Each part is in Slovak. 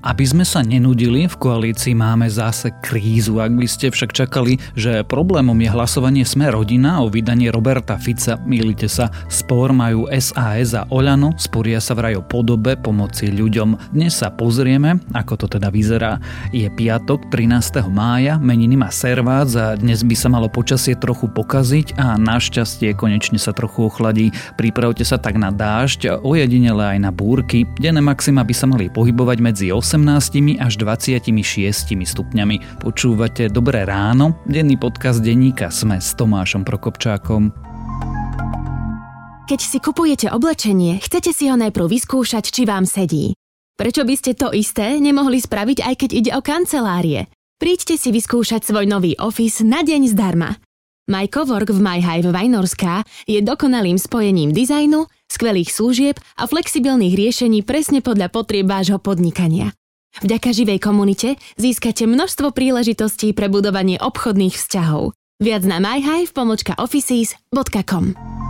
Aby sme sa nenudili, v koalícii máme zase krízu. Ak by ste však čakali, že problémom je hlasovanie Sme rodina o vydanie Roberta Fica, milite sa. Spor majú SAS a Oľano, sporia sa vraj o podobe pomoci ľuďom. Dnes sa pozrieme, ako to teda vyzerá. Je piatok, 13. mája, meniny má servác a dnes by sa malo počasie trochu pokaziť a našťastie konečne sa trochu ochladí. Pripravte sa tak na dážď, ojedinele aj na búrky. Denné maxima by sa mali pohybovať medzi 8 18 až 26 stupňami. Počúvate Dobré ráno, denný podcast denníka Sme s Tomášom Prokopčákom. Keď si kupujete oblečenie, chcete si ho najprv vyskúšať, či vám sedí. Prečo by ste to isté nemohli spraviť aj keď ide o kancelárie? Príďte si vyskúšať svoj nový office na deň zdarma. My Cowork v MyHive Vajnorská je dokonalým spojením dizajnu, skvelých služieb a flexibilných riešení presne podľa potrieb vášho podnikania. Vďaka živej komunite získate množstvo príležitostí pre budovanie obchodných vzťahov. Viac na myhive.offices.com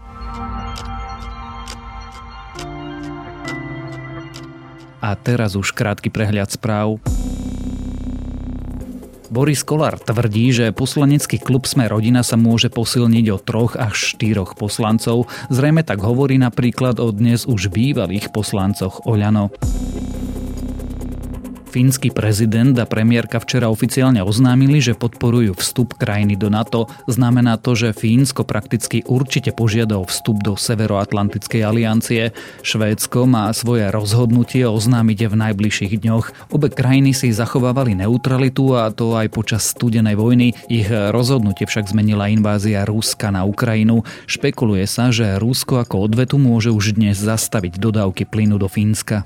A teraz už krátky prehľad správ. Boris Kolár tvrdí, že poslanecký klub Sme rodina sa môže posilniť o troch až štyroch poslancov. Zrejme tak hovorí napríklad o dnes už bývalých poslancoch Oľano. Fínsky prezident a premiérka včera oficiálne oznámili, že podporujú vstup krajiny do NATO. Znamená to, že Fínsko prakticky určite požiada o vstup do Severoatlantickej aliancie. Švédsko má svoje rozhodnutie oznámiť v najbližších dňoch. Obe krajiny si zachovávali neutralitu a to aj počas studenej vojny. Ich rozhodnutie však zmenila invázia Ruska na Ukrajinu. Špekuluje sa, že Rusko ako odvetu môže už dnes zastaviť dodávky plynu do Fínska.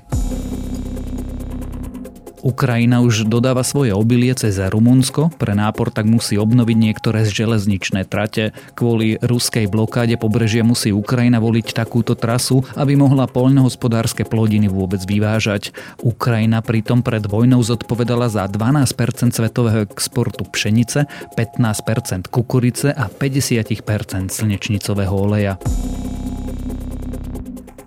Ukrajina už dodáva svoje obilie cez Rumunsko, pre nápor tak musí obnoviť niektoré z železničné trate. Kvôli ruskej blokáde pobrežia musí Ukrajina voliť takúto trasu, aby mohla poľnohospodárske plodiny vôbec vyvážať. Ukrajina pritom pred vojnou zodpovedala za 12% svetového exportu pšenice, 15% kukurice a 50% slnečnicového oleja.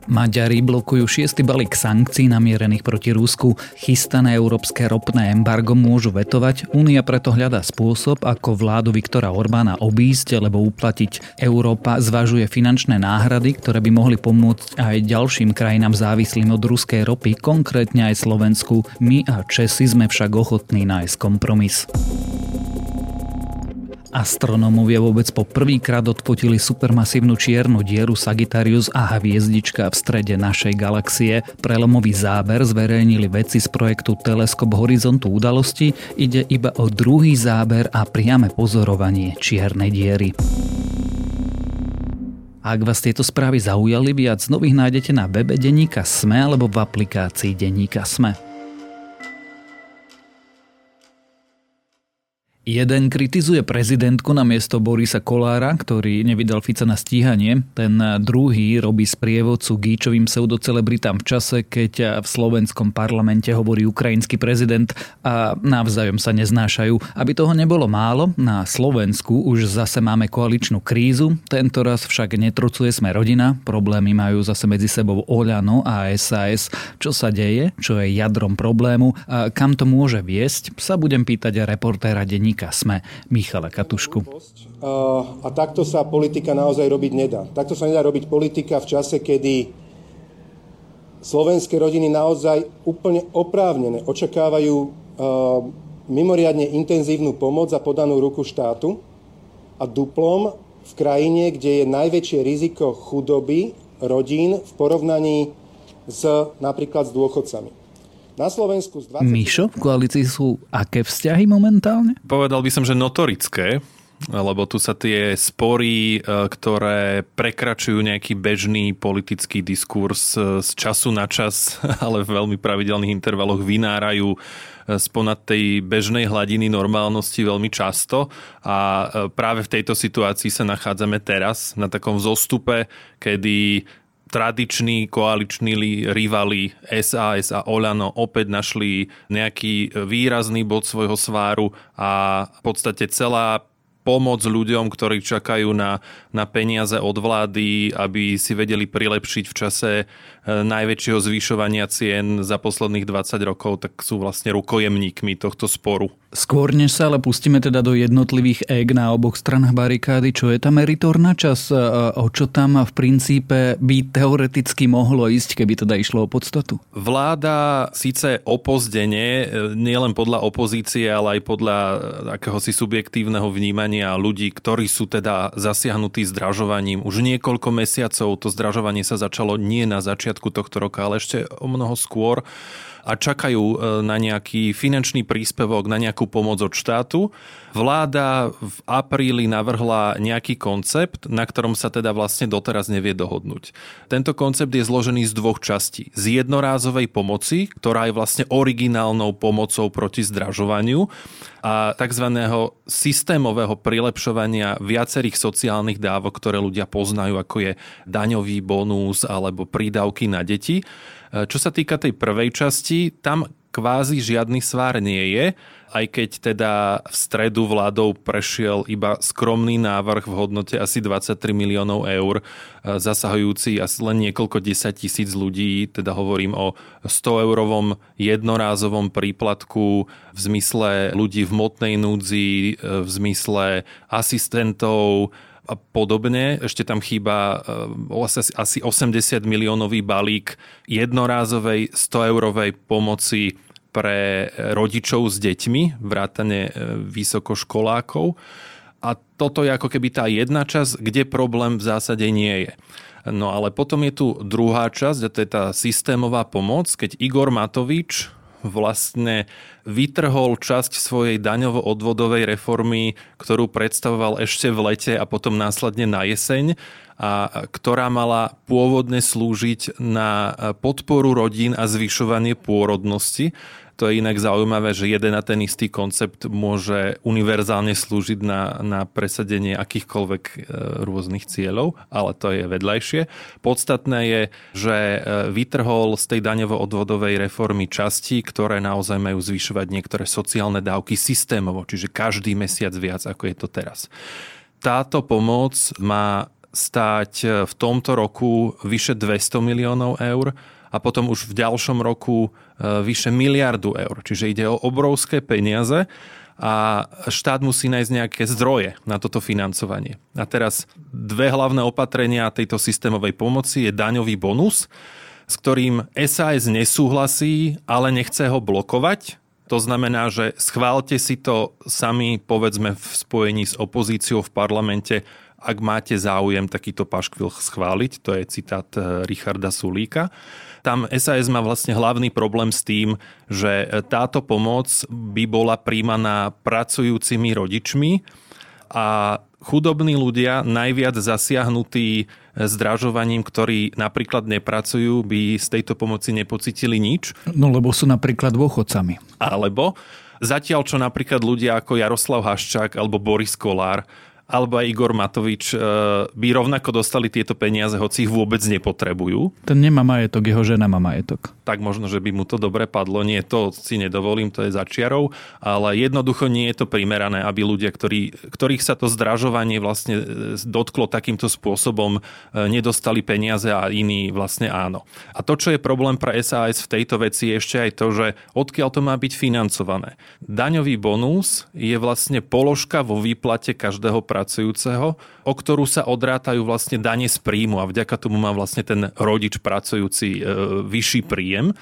Maďari blokujú šiestý balík sankcií namierených proti Rusku. Chystané európske ropné embargo môžu vetovať. Únia preto hľadá spôsob, ako vládu Viktora Orbána obísť alebo uplatiť. Európa zvažuje finančné náhrady, ktoré by mohli pomôcť aj ďalším krajinám závislým od ruskej ropy, konkrétne aj Slovensku. My a Česi sme však ochotní nájsť kompromis. Astronómovia vôbec po prvýkrát odfotili supermasívnu čiernu dieru Sagittarius a hviezdička v strede našej galaxie. Prelomový záber zverejnili vedci z projektu Teleskop Horizontu udalosti. Ide iba o druhý záber a priame pozorovanie čiernej diery. Ak vás tieto správy zaujali, viac nových nájdete na webe Deníka Sme alebo v aplikácii Deníka Sme. Jeden kritizuje prezidentku na miesto Borisa Kolára, ktorý nevydal Fica na stíhanie. Ten druhý robí sprievodcu gíčovým pseudocelebritám v čase, keď v slovenskom parlamente hovorí ukrajinský prezident a navzájom sa neznášajú. Aby toho nebolo málo, na Slovensku už zase máme koaličnú krízu, tento raz však netrocuje sme rodina, problémy majú zase medzi sebou Oľano a SAS. Čo sa deje, čo je jadrom problému a kam to môže viesť, sa budem pýtať reportéra denníka denníka SME Michala Katušku. A takto sa politika naozaj robiť nedá. Takto sa nedá robiť politika v čase, kedy slovenské rodiny naozaj úplne oprávnené očakávajú mimoriadne intenzívnu pomoc za podanú ruku štátu a duplom v krajine, kde je najväčšie riziko chudoby rodín v porovnaní s napríklad s dôchodcami. Na Slovensku z 20... Mišo, v koalícii sú aké vzťahy momentálne? Povedal by som, že notorické. lebo tu sa tie spory, e, ktoré prekračujú nejaký bežný politický diskurs e, z času na čas, ale v veľmi pravidelných intervaloch vynárajú e, sponad tej bežnej hladiny normálnosti veľmi často a práve v tejto situácii sa nachádzame teraz na takom zostupe, kedy tradiční koaliční rivali SAS a Olano opäť našli nejaký výrazný bod svojho sváru a v podstate celá pomoc ľuďom, ktorí čakajú na, na peniaze od vlády, aby si vedeli prilepšiť v čase e, najväčšieho zvyšovania cien za posledných 20 rokov, tak sú vlastne rukojemníkmi tohto sporu. Skôr než sa ale pustíme teda do jednotlivých eg na oboch stranách barikády, čo je tá meritorná čas, o čo tam v princípe by teoreticky mohlo ísť, keby teda išlo o podstatu? Vláda síce opozdenie, e, nielen podľa opozície, ale aj podľa akéhosi subjektívneho vnímania ľudí, ktorí sú teda zasiahnutí zdražovaním. Už niekoľko mesiacov to zdražovanie sa začalo nie na začiatku tohto roka, ale ešte o mnoho skôr a čakajú e, na nejaký finančný príspevok, na nejakú pomoc od štátu. Vláda v apríli navrhla nejaký koncept, na ktorom sa teda vlastne doteraz nevie dohodnúť. Tento koncept je zložený z dvoch častí. Z jednorázovej pomoci, ktorá je vlastne originálnou pomocou proti zdražovaniu a tzv. systémového prilepšovania viacerých sociálnych dávok, ktoré ľudia poznajú, ako je daňový bonus alebo prídavky na deti. Čo sa týka tej prvej časti, tam kvázi žiadny svár nie je, aj keď teda v stredu vládou prešiel iba skromný návrh v hodnote asi 23 miliónov eur, e, zasahujúci asi len niekoľko desať tisíc ľudí, teda hovorím o 100 eurovom jednorázovom príplatku v zmysle ľudí v motnej núdzi, e, v zmysle asistentov, a podobne. Ešte tam chýba eh, asi 80 miliónový balík jednorázovej 100 eurovej pomoci pre rodičov s deťmi, vrátane eh, vysokoškolákov. A toto je ako keby tá jedna časť, kde problém v zásade nie je. No ale potom je tu druhá časť, a to je tá systémová pomoc, keď Igor Matovič, vlastne vytrhol časť svojej daňovo-odvodovej reformy, ktorú predstavoval ešte v lete a potom následne na jeseň a ktorá mala pôvodne slúžiť na podporu rodín a zvyšovanie pôrodnosti. To je inak zaujímavé, že jeden a ten istý koncept môže univerzálne slúžiť na, na presadenie akýchkoľvek e, rôznych cieľov, ale to je vedľajšie. Podstatné je, že e, vytrhol z tej daňovo-odvodovej reformy časti, ktoré naozaj majú zvyšovať niektoré sociálne dávky systémovo, čiže každý mesiac viac, ako je to teraz. Táto pomoc má stáť v tomto roku vyše 200 miliónov eur a potom už v ďalšom roku e, vyše miliardu eur. Čiže ide o obrovské peniaze a štát musí nájsť nejaké zdroje na toto financovanie. A teraz dve hlavné opatrenia tejto systémovej pomoci je daňový bonus, s ktorým SAS nesúhlasí, ale nechce ho blokovať. To znamená, že schválte si to sami, povedzme v spojení s opozíciou v parlamente, ak máte záujem takýto paškvil schváliť. To je citát e, Richarda Sulíka. Tam SAS má vlastne hlavný problém s tým, že táto pomoc by bola príjmaná pracujúcimi rodičmi a chudobní ľudia, najviac zasiahnutí zdražovaním, ktorí napríklad nepracujú, by z tejto pomoci nepocitili nič. No lebo sú napríklad dôchodcami. Alebo zatiaľ, čo napríklad ľudia ako Jaroslav Haščák alebo Boris Kolár alebo aj Igor Matovič e, by rovnako dostali tieto peniaze, hoci ich vôbec nepotrebujú. Ten nemá majetok, jeho žena má majetok. Tak možno, že by mu to dobre padlo. Nie, to si nedovolím, to je začiarov, ale jednoducho nie je to primerané, aby ľudia, ktorí, ktorých sa to zdražovanie vlastne e, dotklo takýmto spôsobom, e, nedostali peniaze a iní vlastne áno. A to, čo je problém pre SAS v tejto veci, je ešte aj to, že odkiaľ to má byť financované. Daňový bonus je vlastne položka vo výplate každého pracujúceho, o ktorú sa odrátajú vlastne dane z príjmu a vďaka tomu má vlastne ten rodič pracujúci e, vyšší príjem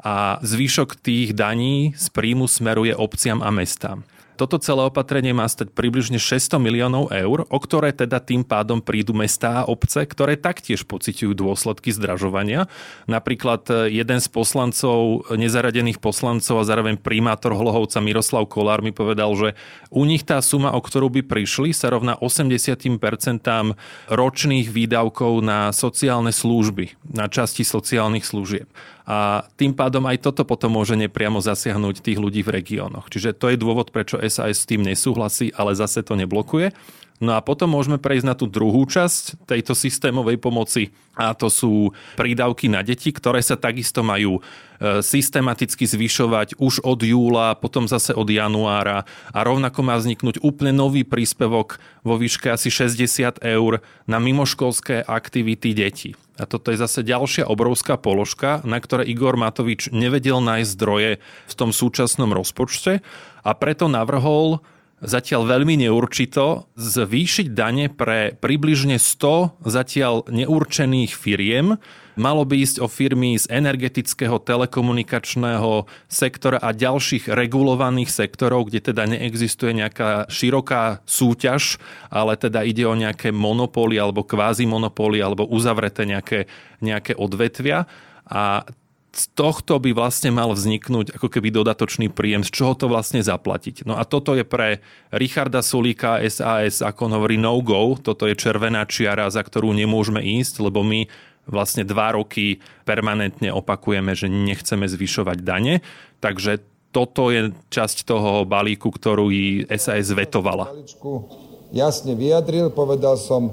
a zvyšok tých daní z príjmu smeruje obciam a mestám. Toto celé opatrenie má stať približne 600 miliónov eur, o ktoré teda tým pádom prídu mestá a obce, ktoré taktiež pociťujú dôsledky zdražovania. Napríklad e, jeden z poslancov, nezaradených poslancov a zároveň primátor Hlohovca Miroslav Kolár mi povedal, že u nich tá suma, o ktorú by prišli, sa rovná 80% ročných výdavkov na sociálne služby, na časti sociálnych služieb a tým pádom aj toto potom môže nepriamo zasiahnuť tých ľudí v regiónoch. Čiže to je dôvod, prečo SAS s tým nesúhlasí, ale zase to neblokuje. No a potom môžeme prejsť na tú druhú časť tejto systémovej pomoci a to sú prídavky na deti, ktoré sa takisto majú e, systematicky zvyšovať už od júla, potom zase od januára a rovnako má vzniknúť úplne nový príspevok vo výške asi 60 eur na mimoškolské aktivity detí. A toto je zase ďalšia obrovská položka, na ktoré Igor Matovič nevedel nájsť zdroje v tom súčasnom rozpočte a preto navrhol zatiaľ veľmi neurčito zvýšiť dane pre približne 100 zatiaľ neurčených firiem. Malo by ísť o firmy z energetického, telekomunikačného sektora a ďalších regulovaných sektorov, kde teda neexistuje nejaká široká súťaž, ale teda ide o nejaké monopóly alebo kvázi monopóly alebo uzavreté nejaké, nejaké odvetvia. A z tohto by vlastne mal vzniknúť ako keby dodatočný príjem, z čoho to vlastne zaplatiť. No a toto je pre Richarda Sulíka SAS, ako on hovorí, no-go, toto je červená čiara, za ktorú nemôžeme ísť, lebo my vlastne dva roky permanentne opakujeme, že nechceme zvyšovať dane, takže toto je časť toho balíku, ktorú i SAS vetovala. Jasne vyjadril, povedal som,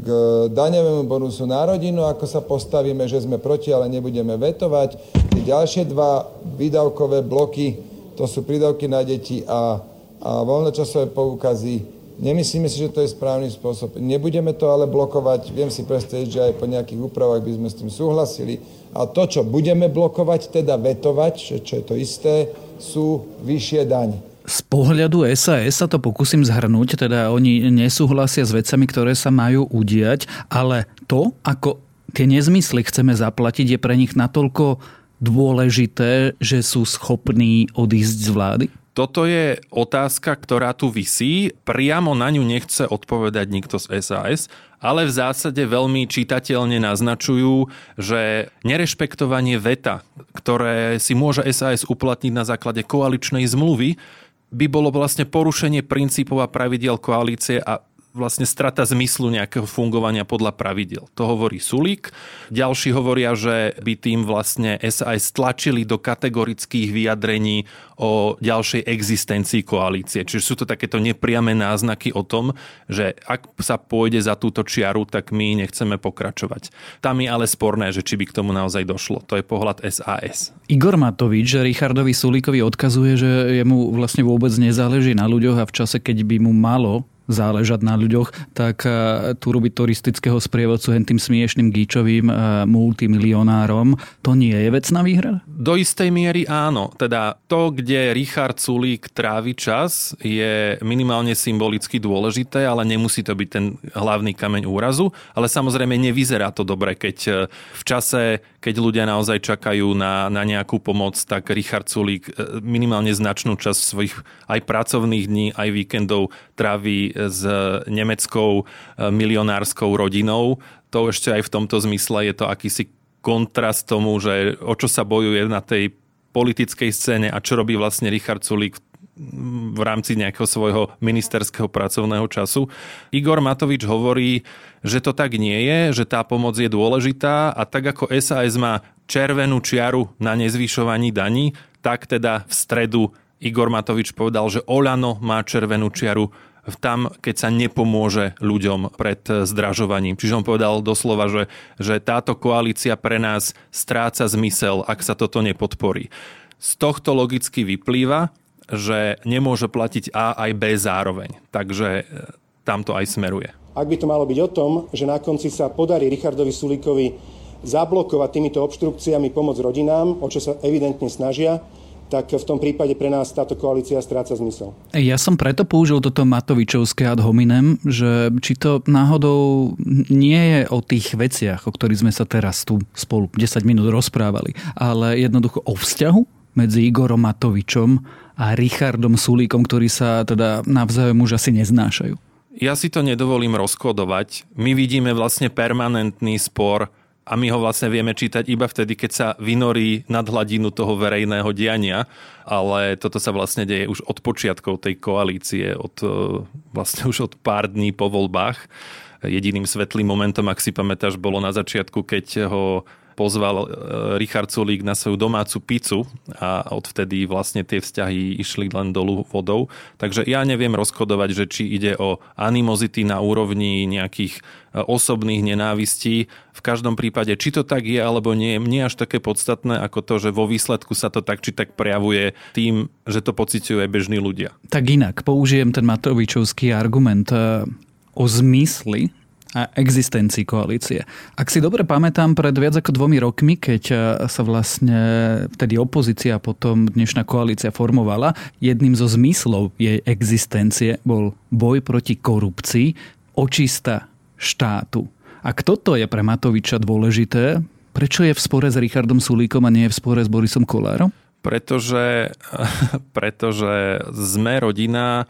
k daňovému bonusu na rodinu, ako sa postavíme, že sme proti, ale nebudeme vetovať. Tie ďalšie dva výdavkové bloky, to sú prídavky na deti a, a voľnočasové poukazy. Nemyslíme si, že to je správny spôsob. Nebudeme to ale blokovať. Viem si predstaviť, že aj po nejakých úpravách by sme s tým súhlasili. A to, čo budeme blokovať, teda vetovať, čo je to isté, sú vyššie dane. Z pohľadu SAS sa to pokúsim zhrnúť, teda oni nesúhlasia s vecami, ktoré sa majú udiať, ale to, ako tie nezmysly chceme zaplatiť, je pre nich natoľko dôležité, že sú schopní odísť z vlády? Toto je otázka, ktorá tu vysí. Priamo na ňu nechce odpovedať nikto z SAS, ale v zásade veľmi čitateľne naznačujú, že nerešpektovanie veta, ktoré si môže SAS uplatniť na základe koaličnej zmluvy, by bolo vlastne porušenie princípov a pravidiel koalície a vlastne strata zmyslu nejakého fungovania podľa pravidel. To hovorí Sulík. Ďalší hovoria, že by tým vlastne SAS stlačili do kategorických vyjadrení o ďalšej existencii koalície. Čiže sú to takéto nepriame náznaky o tom, že ak sa pôjde za túto čiaru, tak my nechceme pokračovať. Tam je ale sporné, že či by k tomu naozaj došlo. To je pohľad SAS. Igor Matovič Richardovi Sulíkovi odkazuje, že jemu vlastne vôbec nezáleží na ľuďoch a v čase, keď by mu malo záležať na ľuďoch, tak e, tu robiť turistického sprievodcu hen tým smiešným gíčovým e, multimilionárom, to nie je vecná výhra? Do istej miery áno. Teda to, kde Richard Sulík trávi čas, je minimálne symbolicky dôležité, ale nemusí to byť ten hlavný kameň úrazu. Ale samozrejme nevyzerá to dobre, keď e, v čase, keď ľudia naozaj čakajú na, na nejakú pomoc, tak Richard Sulík minimálne značnú časť svojich aj pracovných dní, aj víkendov trávi s nemeckou e, milionárskou rodinou. To ešte aj v tomto zmysle je to akýsi kontrast tomu, že o čo sa bojuje na tej politickej scéne a čo robí vlastne Richard Sulík v rámci nejakého svojho ministerského pracovného času. Igor Matovič hovorí, že to tak nie je, že tá pomoc je dôležitá a tak ako SAS má červenú čiaru na nezvyšovaní daní, tak teda v stredu Igor Matovič povedal, že Olano má červenú čiaru tam, keď sa nepomôže ľuďom pred zdražovaním. Čiže on povedal doslova, že, že táto koalícia pre nás stráca zmysel, ak sa toto nepodporí. Z tohto logicky vyplýva, že nemôže platiť A aj B zároveň. Takže e, tam to aj smeruje. Ak by to malo byť o tom, že na konci sa podarí Richardovi Sulíkovi zablokovať týmito obštrukciami pomoc rodinám, o čo sa evidentne snažia, tak v tom prípade pre nás táto koalícia stráca zmysel. Ja som preto použil toto Matovičovské ad hominem, že či to náhodou nie je o tých veciach, o ktorých sme sa teraz tu spolu 10 minút rozprávali, ale jednoducho o vzťahu medzi Igorom Matovičom a Richardom Sulíkom, ktorí sa teda navzájom už asi neznášajú? Ja si to nedovolím rozkodovať. My vidíme vlastne permanentný spor a my ho vlastne vieme čítať iba vtedy, keď sa vynorí nad hladinu toho verejného diania, ale toto sa vlastne deje už od počiatkov tej koalície, od, e, vlastne už od pár dní po voľbách. Jediným svetlým momentom, ak si pamätáš, bolo na začiatku, keď ho pozval e, Richard Sulík na svoju domácu pizzu a odvtedy vlastne tie vzťahy išli len dolu vodou. Takže ja neviem rozkodovať, že či ide o animozity na úrovni nejakých e, osobných nenávistí. V každom prípade, či to tak je alebo nie, nie až také podstatné ako to, že vo výsledku sa to tak či tak prejavuje tým, že to pociťujú aj bežní ľudia. Tak inak, použijem ten Matovičovský argument e, o zmysli a existencii koalície. Ak si dobre pamätám, pred viac ako dvomi rokmi, keď e, sa vlastne vtedy opozícia a potom dnešná koalícia formovala, jedným zo zmyslov jej existencie bol boj proti korupcii, očista štátu. Ak toto je pre Matoviča dôležité, prečo je v spore s Richardom Sulíkom a nie je v spore s Borisom Kolárom? Pretože, pretože sme rodina,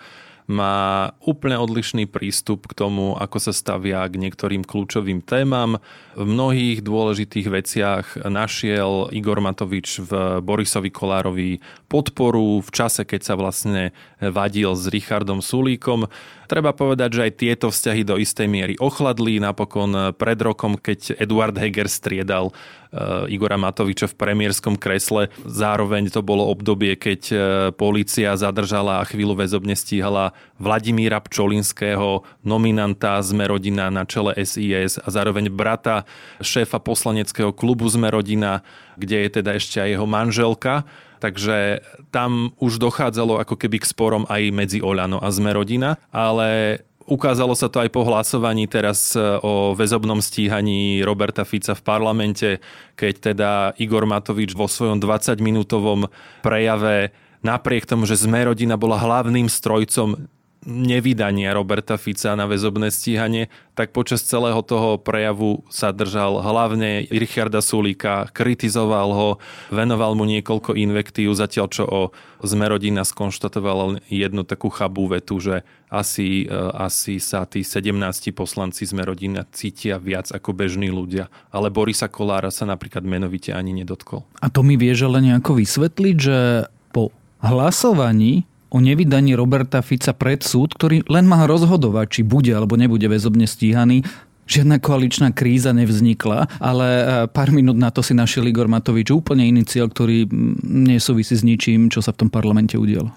má úplne odlišný prístup k tomu, ako sa stavia k niektorým kľúčovým témam. V mnohých dôležitých veciach našiel Igor Matovič v Borisovi Kolárovi podporu v čase, keď sa vlastne vadil s Richardom Sulíkom. Treba povedať, že aj tieto vzťahy do istej miery ochladli. Napokon pred rokom, keď Eduard Heger striedal Eh, Igora Matoviča v premiérskom kresle. Zároveň to bolo obdobie, keď eh, policia zadržala a chvíľu väzobne stíhala Vladimíra Pčolinského, nominanta Sme rodina na čele SIS a zároveň brata šéfa poslaneckého klubu Sme rodina, kde je teda ešte aj jeho manželka. Takže tam už dochádzalo ako keby k sporom aj medzi Oľano a Sme rodina, ale Ukázalo sa to aj po hlasovaní teraz e, o väzobnom stíhaní Roberta Fica v parlamente, keď teda Igor Matovič vo svojom 20-minútovom prejave napriek tomu, že sme rodina bola hlavným strojcom nevydania Roberta Fica na väzobné stíhanie, tak počas celého toho prejavu sa držal hlavne Richarda Sulíka, kritizoval ho, venoval mu niekoľko invektív, zatiaľ čo o Zmerodina skonštatoval jednu takú chabú vetu, že asi, e, asi sa tí 17 poslanci Zmerodina cítia viac ako bežní ľudia. Ale Borisa Kolára sa napríklad menovite ani nedotkol. A to mi vieš ale nejako vysvetliť, že po hlasovaní o nevydaní Roberta Fica pred súd, ktorý len má rozhodovať, či bude alebo nebude väzobne stíhaný, Žiadna koaličná kríza nevznikla, ale e, pár minút na to si našiel Igor Matovič úplne iný cieľ, ktorý nesúvisí s ničím, čo sa v tom parlamente udialo.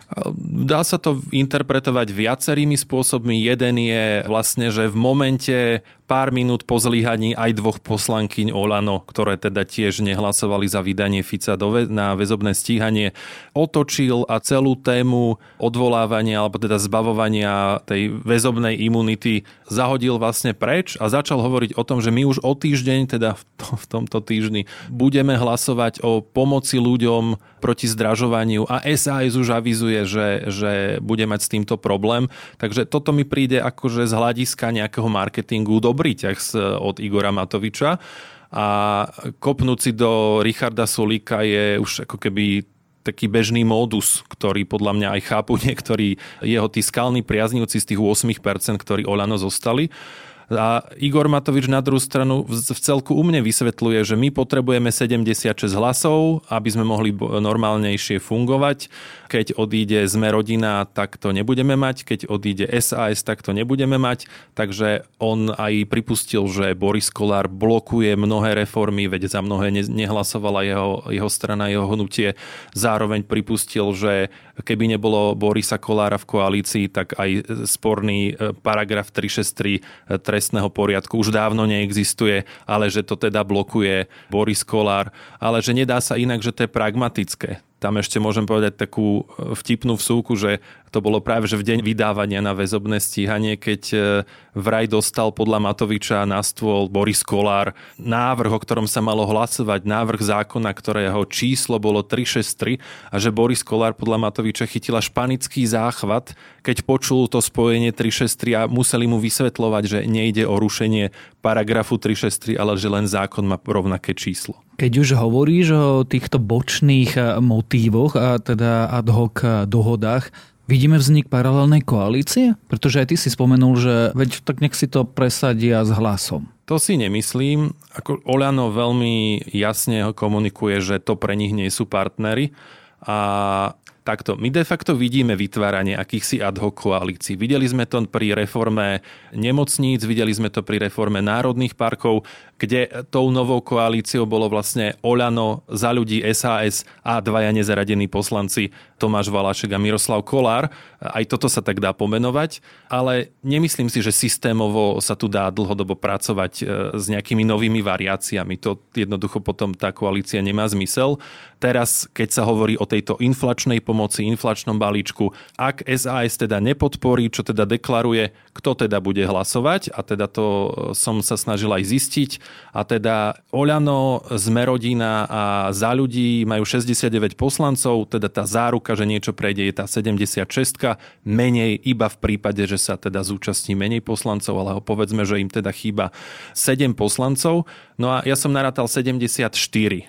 Dá sa to interpretovať viacerými spôsobmi. Jeden je vlastne, že v momente pár minút po zlyhaní aj dvoch poslankyň Olano, ktoré teda tiež nehlasovali za vydanie Fica na väzobné stíhanie, otočil a celú tému odvolávania alebo teda zbavovania tej väzobnej imunity zahodil vlastne preč a začal hovoriť o tom, že my už o týždeň, teda v, to, v tomto týždni, budeme hlasovať o pomoci ľuďom proti zdražovaniu a SAS už avizuje, že, že bude mať s týmto problém. Takže toto mi príde akože z hľadiska nejakého marketingu dobrý dobrý ťah od Igora Matoviča a kopnúť do Richarda Solíka je už ako keby taký bežný módus, ktorý podľa mňa aj chápu niektorí jeho tí skalní priaznivci z tých 8%, ktorí Olano zostali. A Igor Matovič na druhú stranu v celku u mne vysvetľuje, že my potrebujeme 76 hlasov, aby sme mohli normálnejšie fungovať. Keď odíde sme rodina, tak to nebudeme mať. Keď odíde SAS, tak to nebudeme mať. Takže on aj pripustil, že Boris Kolár blokuje mnohé reformy, veď za mnohé nehlasovala jeho, jeho strana, jeho hnutie. Zároveň pripustil, že keby nebolo Borisa Kolára v koalícii, tak aj sporný e, paragraf 363 trestného poriadku už dávno neexistuje, ale že to teda blokuje Boris Kolár, ale že nedá sa inak, že to je pragmatické. Tam ešte môžem povedať takú e, vtipnú vsúku, že to bolo práve že v deň vydávania na väzobné stíhanie, keď e, vraj dostal podľa Matoviča na stôl Boris Kolár návrh, o ktorom sa malo hlasovať, návrh zákona, ktorého číslo bolo 363 a že Boris Kolár podľa Matoviča chytila španický záchvat, keď počul to spojenie 363 a museli mu vysvetľovať, že nejde o rušenie paragrafu 363, ale že len zákon má rovnaké číslo. Keď už hovoríš o týchto bočných eh, motívoch a teda ad hoc eh, dohodách, vidíme vznik paralelnej koalície? Pretože aj ty si spomenul, že veď tak nech si to presadia s hlasom. To si nemyslím. Ako Oľano veľmi jasne komunikuje, že to pre nich nie sú partnery. A Takto, my de facto vidíme vytváranie akýchsi ad hoc koalícií. Videli sme to pri reforme nemocníc, videli sme to pri reforme národných parkov, kde tou novou koalíciou bolo vlastne Oľano za ľudí SAS a dvaja nezaradení poslanci Tomáš Valašek a Miroslav Kolár. Aj toto sa tak dá pomenovať, ale nemyslím si, že systémovo sa tu dá dlhodobo pracovať e, s nejakými novými variáciami. To jednoducho potom tá koalícia nemá zmysel. Teraz, keď sa hovorí o tejto inflačnej pomoci, inflačnom balíčku, ak SAS teda nepodporí, čo teda deklaruje, kto teda bude hlasovať a teda to som sa snažil aj zistiť a teda Oľano, Zmerodina a za ľudí majú 69 poslancov, teda tá záruka, že niečo prejde je tá 76, menej iba v prípade, že sa teda zúčastní menej poslancov, ale povedzme, že im teda chýba 7 poslancov. No a ja som narátal 74,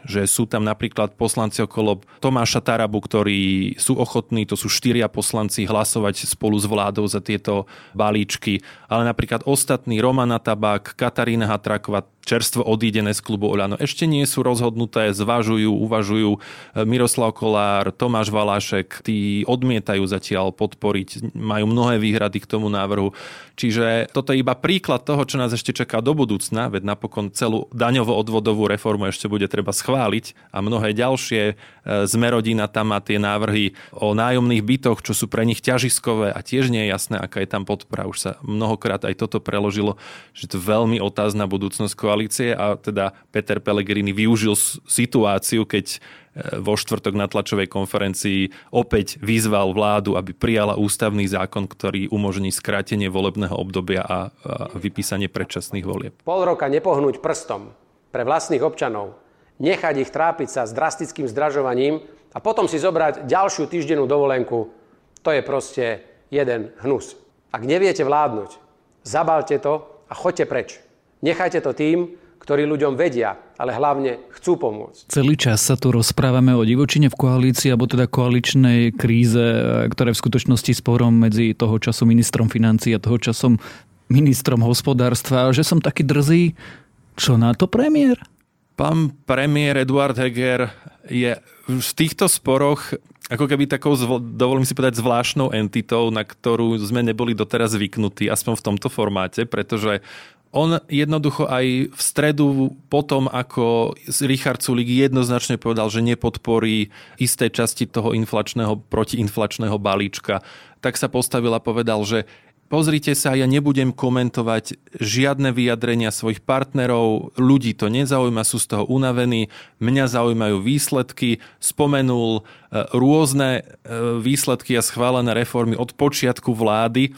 že sú tam napríklad poslanci okolo Tomáša Tarabu, ktorí sú ochotní, to sú štyria poslanci, hlasovať spolu s vládou za tieto balíčky. Ale napríklad ostatní, Romana Tabák, Katarína Hatraková, čerstvo odídené z klubu Oľano. Ešte nie sú rozhodnuté, zvažujú, uvažujú. Miroslav Kolár, Tomáš Valášek, tí odmietajú zatiaľ podporiť, majú mnohé výhrady k tomu návrhu. Čiže toto je iba príklad toho, čo nás ešte čaká do budúcna, veď napokon celú daňovo-odvodovú reformu ešte bude treba schváliť a mnohé ďalšie. E, Zmerodina tam má tie návrhy o nájomných bytoch, čo sú pre nich ťažiskové a tiež nie je jasné, aká je tam podpora. Už sa mnohokrát aj toto preložilo, že to veľmi otázna budúcnosť koalície a teda Peter Pellegrini využil situáciu, keď e, vo štvrtok na tlačovej konferencii opäť vyzval vládu, aby prijala ústavný zákon, ktorý umožní skrátenie volebného obdobia a vypísanie predčasných volieb. Pol roka nepohnúť prstom pre vlastných občanov, nechať ich trápiť sa s drastickým zdražovaním a potom si zobrať ďalšiu týždennú dovolenku, to je proste jeden hnus. Ak neviete vládnuť, zabalte to a choďte preč. Nechajte to tým, ktorí ľuďom vedia, ale hlavne chcú pomôcť. Celý čas sa tu rozprávame o divočine v koalícii, alebo teda koaličnej kríze, ktoré v skutočnosti sporom medzi toho času ministrom financí a toho časom ministrom hospodárstva. Že som taký drzý, čo na to premiér? Pán premiér Eduard Heger je v týchto sporoch ako keby takou, dovolím si povedať, zvláštnou entitou, na ktorú sme neboli doteraz zvyknutí, aspoň v tomto formáte, pretože on jednoducho aj v stredu potom, ako Richard Sulik jednoznačne povedal, že nepodporí isté časti toho inflačného, protiinflačného balíčka, tak sa postavil a povedal, že Pozrite sa, ja nebudem komentovať žiadne vyjadrenia svojich partnerov, ľudí to nezaujíma, sú z toho unavení, mňa zaujímajú výsledky, spomenul e, rôzne e, výsledky a schválené reformy od počiatku vlády,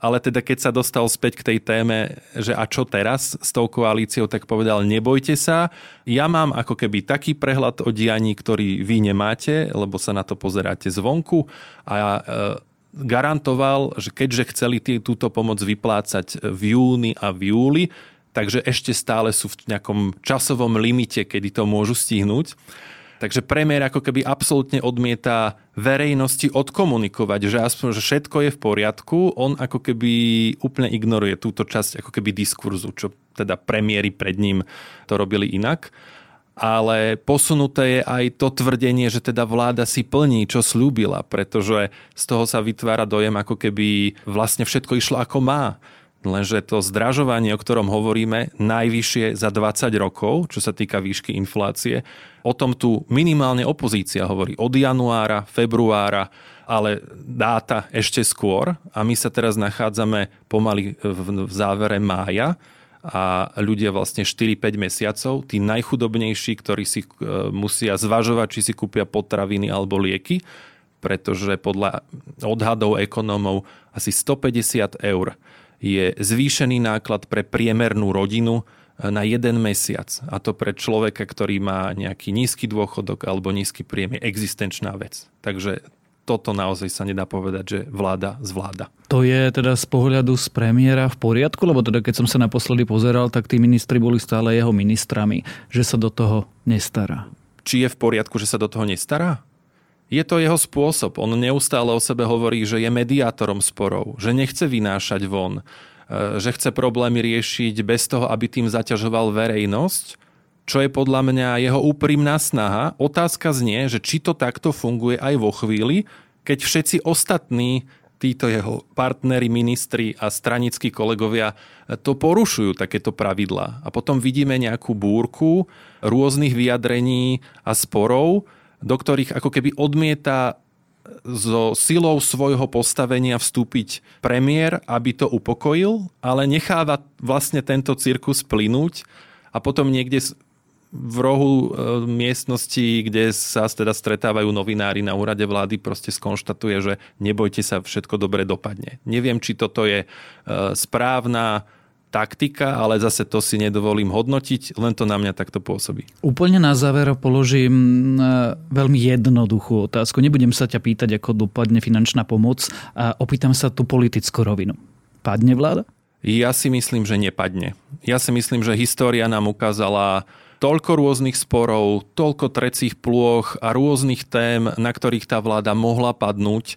ale teda keď sa dostal späť k tej téme, že a čo teraz s tou koalíciou, tak povedal, nebojte sa, ja mám ako keby taký prehľad o dianí, ktorý vy nemáte, lebo sa na to pozeráte zvonku a e, garantoval, že keďže chceli tý, túto pomoc vyplácať v júni a v júli, takže ešte stále sú v nejakom časovom limite, kedy to môžu stihnúť. Takže premiér ako keby absolútne odmieta verejnosti odkomunikovať, že aspoň, že všetko je v poriadku. On ako keby úplne ignoruje túto časť ako keby diskurzu, čo teda premiéry pred ním to robili inak ale posunuté je aj to tvrdenie, že teda vláda si plní, čo slúbila, pretože z toho sa vytvára dojem, ako keby vlastne všetko išlo ako má. Lenže to zdražovanie, o ktorom hovoríme, najvyššie za 20 rokov, čo sa týka výšky inflácie, o tom tu minimálne opozícia hovorí. Od januára, februára, ale dáta ešte skôr. A my sa teraz nachádzame pomaly v závere mája a ľudia vlastne 4-5 mesiacov, tí najchudobnejší, ktorí si e, musia zvažovať, či si kúpia potraviny alebo lieky, pretože podľa odhadov ekonómov asi 150 eur je zvýšený náklad pre priemernú rodinu e, na jeden mesiac. A to pre človeka, ktorý má nejaký nízky dôchodok alebo nízky príjem je existenčná vec. Takže toto naozaj sa nedá povedať, že vláda zvláda. To je teda z pohľadu z premiéra v poriadku, lebo teda keď som sa naposledy pozeral, tak tí ministri boli stále jeho ministrami, že sa do toho nestará. Či je v poriadku, že sa do toho nestará? Je to jeho spôsob. On neustále o sebe hovorí, že je mediátorom sporov, že nechce vynášať von, e, že chce problémy riešiť bez toho, aby tým zaťažoval verejnosť čo je podľa mňa jeho úprimná snaha. Otázka znie, že či to takto funguje aj vo chvíli, keď všetci ostatní títo jeho partneri, ministri a stranickí kolegovia to porušujú, takéto pravidlá. A potom vidíme nejakú búrku rôznych vyjadrení a sporov, do ktorých ako keby odmieta so silou svojho postavenia vstúpiť premiér, aby to upokojil, ale necháva vlastne tento cirkus plynúť a potom niekde v rohu e, miestnosti, kde sa teda stretávajú novinári na úrade vlády, proste skonštatuje, že nebojte sa, všetko dobre dopadne. Neviem, či toto je e, správna taktika, ale zase to si nedovolím hodnotiť, len to na mňa takto pôsobí. Úplne na záver položím e, veľmi jednoduchú otázku. Nebudem sa ťa pýtať, ako dopadne finančná pomoc a opýtam sa tú politickú rovinu. Padne vláda? Ja si myslím, že nepadne. Ja si myslím, že história nám ukázala toľko rôznych sporov, toľko trecích plôch a rôznych tém, na ktorých tá vláda mohla padnúť.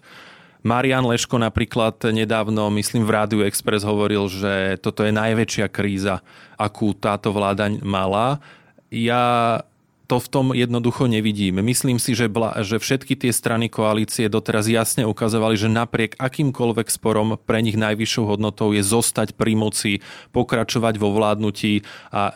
Marian Leško napríklad nedávno, myslím v Rádiu Express hovoril, že toto je najväčšia kríza, akú táto vláda mala. Ja to v tom jednoducho nevidím. Myslím si, že, bla, že všetky tie strany koalície doteraz jasne ukazovali, že napriek akýmkoľvek sporom pre nich najvyššou hodnotou je zostať pri moci, pokračovať vo vládnutí a e,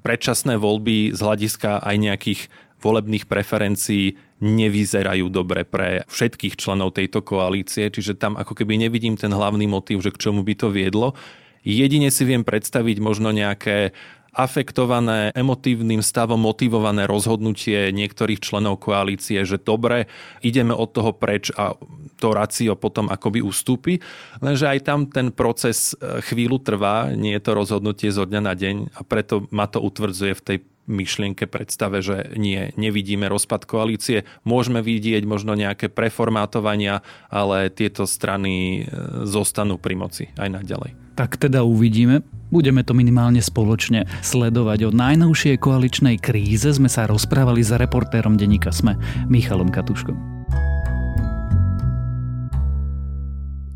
predčasné voľby z hľadiska aj nejakých volebných preferencií nevyzerajú dobre pre všetkých členov tejto koalície, čiže tam ako keby nevidím ten hlavný motív, že k čomu by to viedlo. Jedine si viem predstaviť možno nejaké afektované emotívnym stavom motivované rozhodnutie niektorých členov koalície, že dobre, ideme od toho preč a to racio potom akoby ustúpi. Lenže aj tam ten proces e, chvíľu trvá, nie je to rozhodnutie zo dňa na deň a preto ma to utvrdzuje v tej myšlienke, predstave, že nie, nevidíme rozpad koalície. Môžeme vidieť možno nejaké preformátovania, ale tieto strany e, zostanú pri moci aj naďalej. Tak teda uvidíme. Budeme to minimálne spoločne sledovať. O najnovšej koaličnej kríze sme sa rozprávali s reportérom denníka Sme, Michalom Katuškom.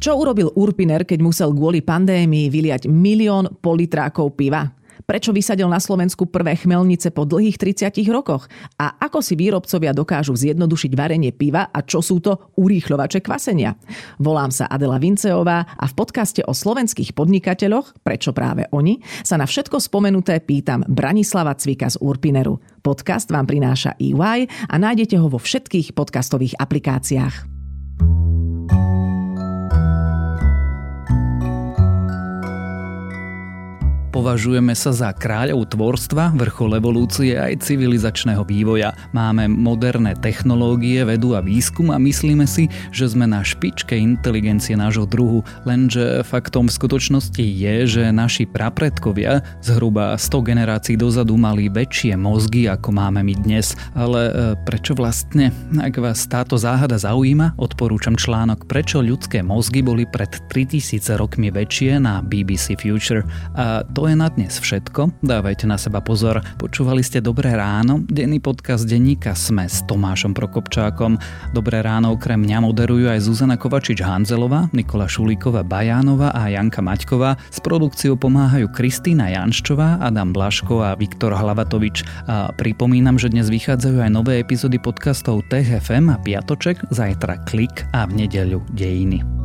Čo urobil Urpiner, keď musel kvôli pandémii vyliať milión politrákov piva? Prečo vysadil na Slovensku prvé chmelnice po dlhých 30 rokoch? A ako si výrobcovia dokážu zjednodušiť varenie piva a čo sú to urýchľovače kvasenia? Volám sa Adela Vinceová a v podcaste o slovenských podnikateľoch, prečo práve oni, sa na všetko spomenuté pýtam Branislava Cvika z Urpineru. Podcast vám prináša EY a nájdete ho vo všetkých podcastových aplikáciách. Považujeme sa za kráľov tvorstva, vrchol evolúcie aj civilizačného vývoja. Máme moderné technológie, vedu a výskum a myslíme si, že sme na špičke inteligencie nášho druhu, lenže faktom v skutočnosti je, že naši prapredkovia zhruba 100 generácií dozadu mali väčšie mozgy ako máme my dnes. Ale e, prečo vlastne? Ak vás táto záhada zaujíma, odporúčam článok Prečo ľudské mozgy boli pred 3000 rokmi väčšie na BBC Future. A to to je na dnes všetko. Dávajte na seba pozor. Počúvali ste Dobré ráno, denný podcast denníka Sme s Tomášom Prokopčákom. Dobré ráno okrem mňa moderujú aj Zuzana Kovačič-Hanzelová, Nikola Šulíková Bajánova a Janka Maťková. S produkciou pomáhajú Kristýna Janščová, Adam Blaško a Viktor Hlavatovič. A pripomínam, že dnes vychádzajú aj nové epizódy podcastov TFM a Piatoček, zajtra Klik a v nedeľu Dejiny.